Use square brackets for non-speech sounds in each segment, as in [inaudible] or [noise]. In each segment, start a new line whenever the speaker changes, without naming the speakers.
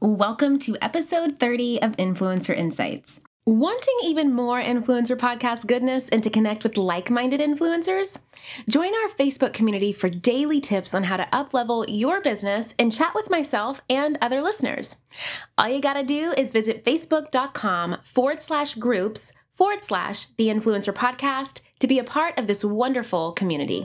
Welcome to episode 30 of Influencer Insights. Wanting even more influencer podcast goodness and to connect with like minded influencers? Join our Facebook community for daily tips on how to uplevel your business and chat with myself and other listeners. All you gotta do is visit facebook.com forward slash groups forward slash the influencer podcast to be a part of this wonderful community.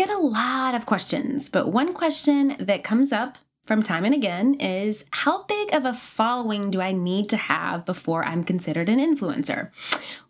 get a lot of questions, but one question that comes up from time and again is how big of a following do I need to have before I'm considered an influencer?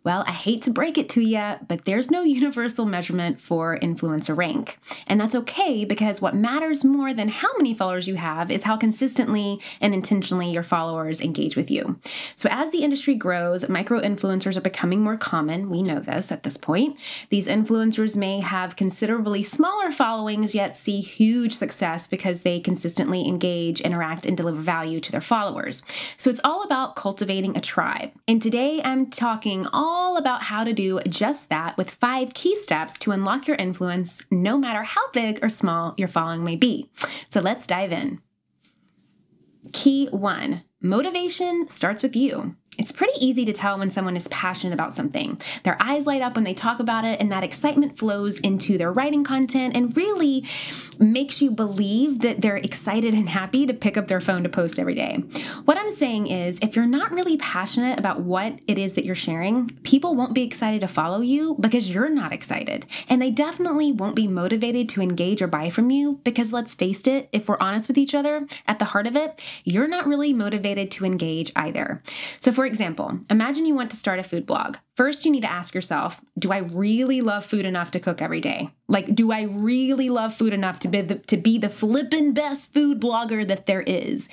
Well, I hate to break it to you, but there's no [laughs] universal measurement for influencer rank. And that's okay because what matters more than how many followers you have is how consistently and intentionally your followers engage with you. So, as the industry grows, micro influencers are becoming more common. We know this at this point. These influencers may have considerably smaller followings, yet see huge success because they consistently engage, interact, and deliver value to their followers. So, it's all about cultivating a tribe. And today I'm talking all about how to do just that with five key steps to unlock your influence, no matter how big or small your following may be. So let's dive in. Key one motivation starts with you. It's pretty easy to tell when someone is passionate about something. Their eyes light up when they talk about it, and that excitement flows into their writing content and really makes you believe that they're excited and happy to pick up their phone to post every day. What I'm saying is, if you're not really passionate about what it is that you're sharing, people won't be excited to follow you because you're not excited. And they definitely won't be motivated to engage or buy from you because let's face it, if we're honest with each other, at the heart of it, you're not really motivated to engage either. So, for example, imagine you want to start a food blog. First, you need to ask yourself Do I really love food enough to cook every day? Like, do I really love food enough to be the, to be the flippin' best food blogger that there is?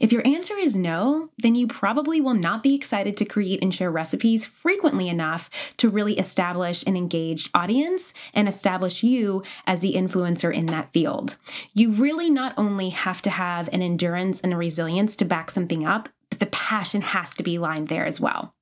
If your answer is no, then you probably will not be excited to create and share recipes frequently enough to really establish an engaged audience and establish you as the influencer in that field. You really not only have to have an endurance and a resilience to back something up, the passion has to be lined there as well.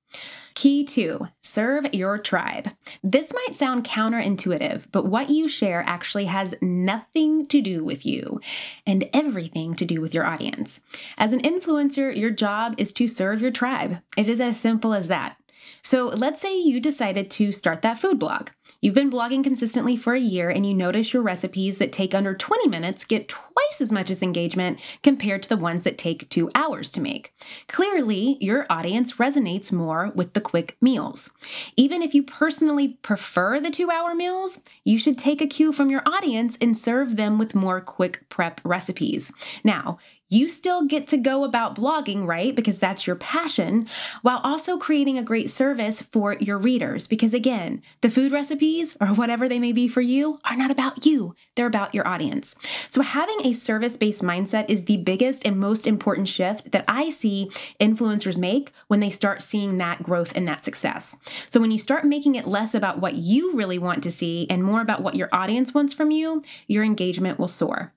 Key two, serve your tribe. This might sound counterintuitive, but what you share actually has nothing to do with you and everything to do with your audience. As an influencer, your job is to serve your tribe. It is as simple as that. So let's say you decided to start that food blog. You've been blogging consistently for a year and you notice your recipes that take under 20 minutes get twice as much as engagement compared to the ones that take two hours to make. Clearly, your audience resonates more with the quick meals. Even if you personally prefer the two hour meals, you should take a cue from your audience and serve them with more quick prep recipes. Now, you still get to go about blogging, right? Because that's your passion, while also creating a great service for your readers. Because again, the food recipes or whatever they may be for you are not about you, they're about your audience. So, having a service based mindset is the biggest and most important shift that I see influencers make when they start seeing that growth and that success. So, when you start making it less about what you really want to see and more about what your audience wants from you, your engagement will soar.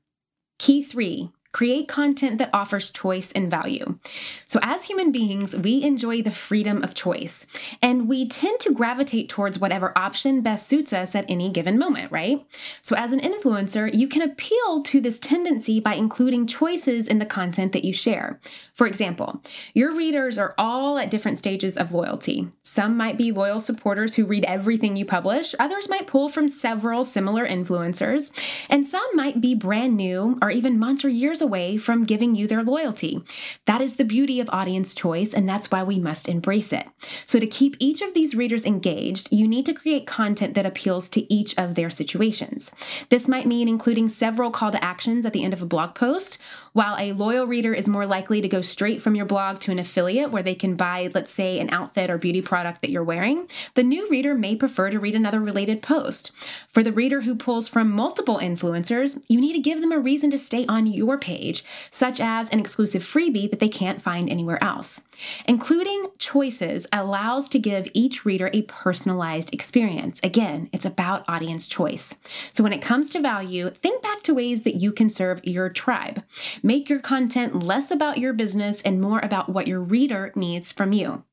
Key three Create content that offers choice and value. So, as human beings, we enjoy the freedom of choice, and we tend to gravitate towards whatever option best suits us at any given moment, right? So, as an influencer, you can appeal to this tendency by including choices in the content that you share. For example, your readers are all at different stages of loyalty. Some might be loyal supporters who read everything you publish, others might pull from several similar influencers, and some might be brand new or even months or years away from giving you their loyalty. That is the beauty of audience choice, and that's why we must embrace it. So, to keep each of these readers engaged, you need to create content that appeals to each of their situations. This might mean including several call to actions at the end of a blog post. While a loyal reader is more likely to go straight from your blog to an affiliate where they can buy, let's say, an outfit or beauty product that you're wearing, the new reader may prefer to read another related post. For the reader who pulls from multiple influencers, you need to give them a reason to stay on your page such as an exclusive freebie that they can't find anywhere else. Including choices allows to give each reader a personalized experience. Again, it's about audience choice. So when it comes to value, think back to ways that you can serve your tribe. Make your content less about your business and more about what your reader needs from you.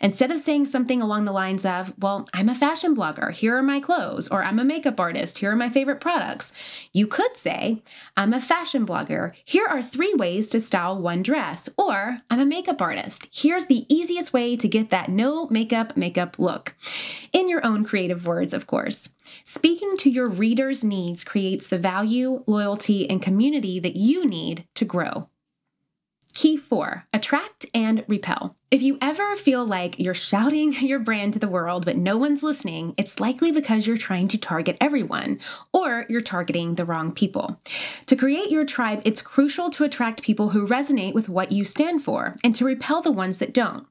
Instead of saying something along the lines of, Well, I'm a fashion blogger, here are my clothes, or I'm a makeup artist, here are my favorite products, you could say, I'm a fashion blogger, here are three ways to style one dress, or I'm a makeup artist, here's the easiest way to get that no makeup makeup look. In your own creative words, of course. Speaking to your readers' needs creates the value, loyalty, and community that you need to grow. Key four attract and repel. If you ever feel like you're shouting [laughs] your brand to the world, but no one's listening, it's likely because you're trying to target everyone or you're targeting the wrong people. To create your tribe, it's crucial to attract people who resonate with what you stand for and to repel the ones that don't.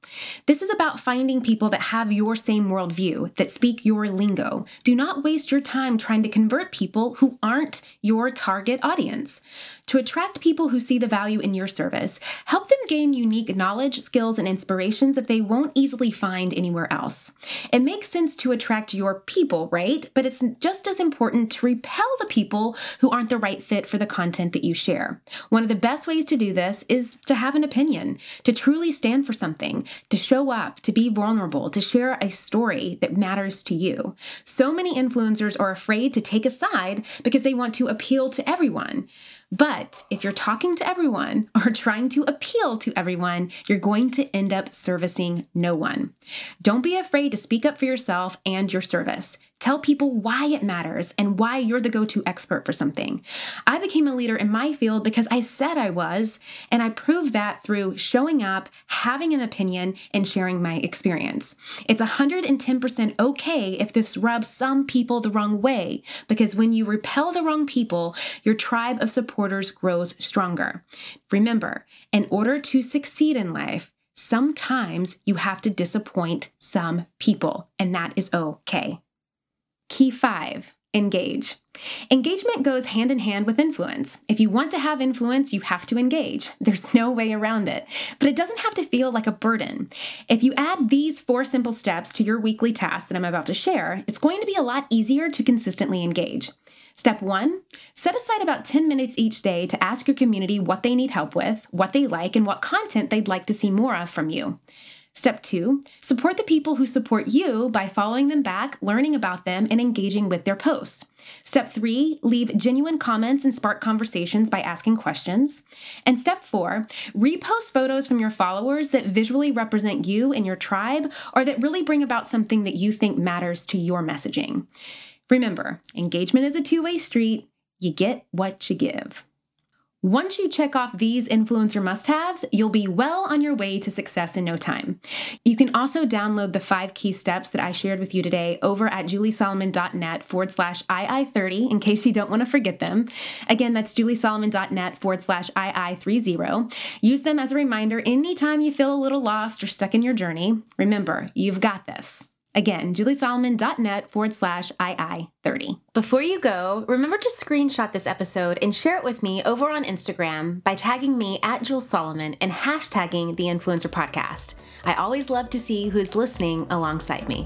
This is about finding people that have your same worldview, that speak your lingo. Do not waste your time trying to convert people who aren't your target audience. To attract people who see the value in your service, help them gain unique knowledge, skills, and inspiration inspirations that they won't easily find anywhere else. It makes sense to attract your people, right? But it's just as important to repel the people who aren't the right fit for the content that you share. One of the best ways to do this is to have an opinion, to truly stand for something, to show up, to be vulnerable, to share a story that matters to you. So many influencers are afraid to take a side because they want to appeal to everyone. But if you're talking to everyone [laughs] or trying to appeal to everyone, you're going to end up servicing no one. Don't be afraid to speak up for yourself and your service. Tell people why it matters and why you're the go to expert for something. I became a leader in my field because I said I was, and I proved that through showing up, having an opinion, and sharing my experience. It's 110% okay if this rubs some people the wrong way, because when you repel the wrong people, your tribe of supporters grows stronger. Remember, in order to succeed in life, sometimes you have to disappoint some people, and that is okay. Key five engage. Engagement goes hand in hand with influence. If you want to have influence, you have to engage. [laughs] There's no way around it. But it doesn't have to feel like a burden. If you add these four simple steps to your weekly tasks that I'm about to share, it's going to be a lot easier to consistently engage. Step one, set aside about 10 minutes each day to ask your community what they need help with, what they like, and what content they'd like to see more of from you. Step two, support the people who support you by following them back, learning about them, and engaging with their posts. Step three, leave genuine comments and spark conversations by asking questions. And step four, repost photos from your followers that visually represent you and your tribe or that really bring about something that you think matters to your messaging. Remember, engagement is a two way street. You get what you give. Once you check off these influencer must haves, you'll be well on your way to success in no time. You can also download the five key steps that I shared with you today over at juliesolomon.net forward slash II30 in case you don't want to forget them. Again, that's juliesolomon.net forward slash II30. Use them as a reminder anytime you feel a little lost or stuck in your journey. Remember, you've got this. Again, juliesolomon.net forward slash II30. Before you go, remember to screenshot this episode and share it with me over on Instagram by tagging me at Jules Solomon and hashtagging the Influencer Podcast. I always love to see who is listening alongside me.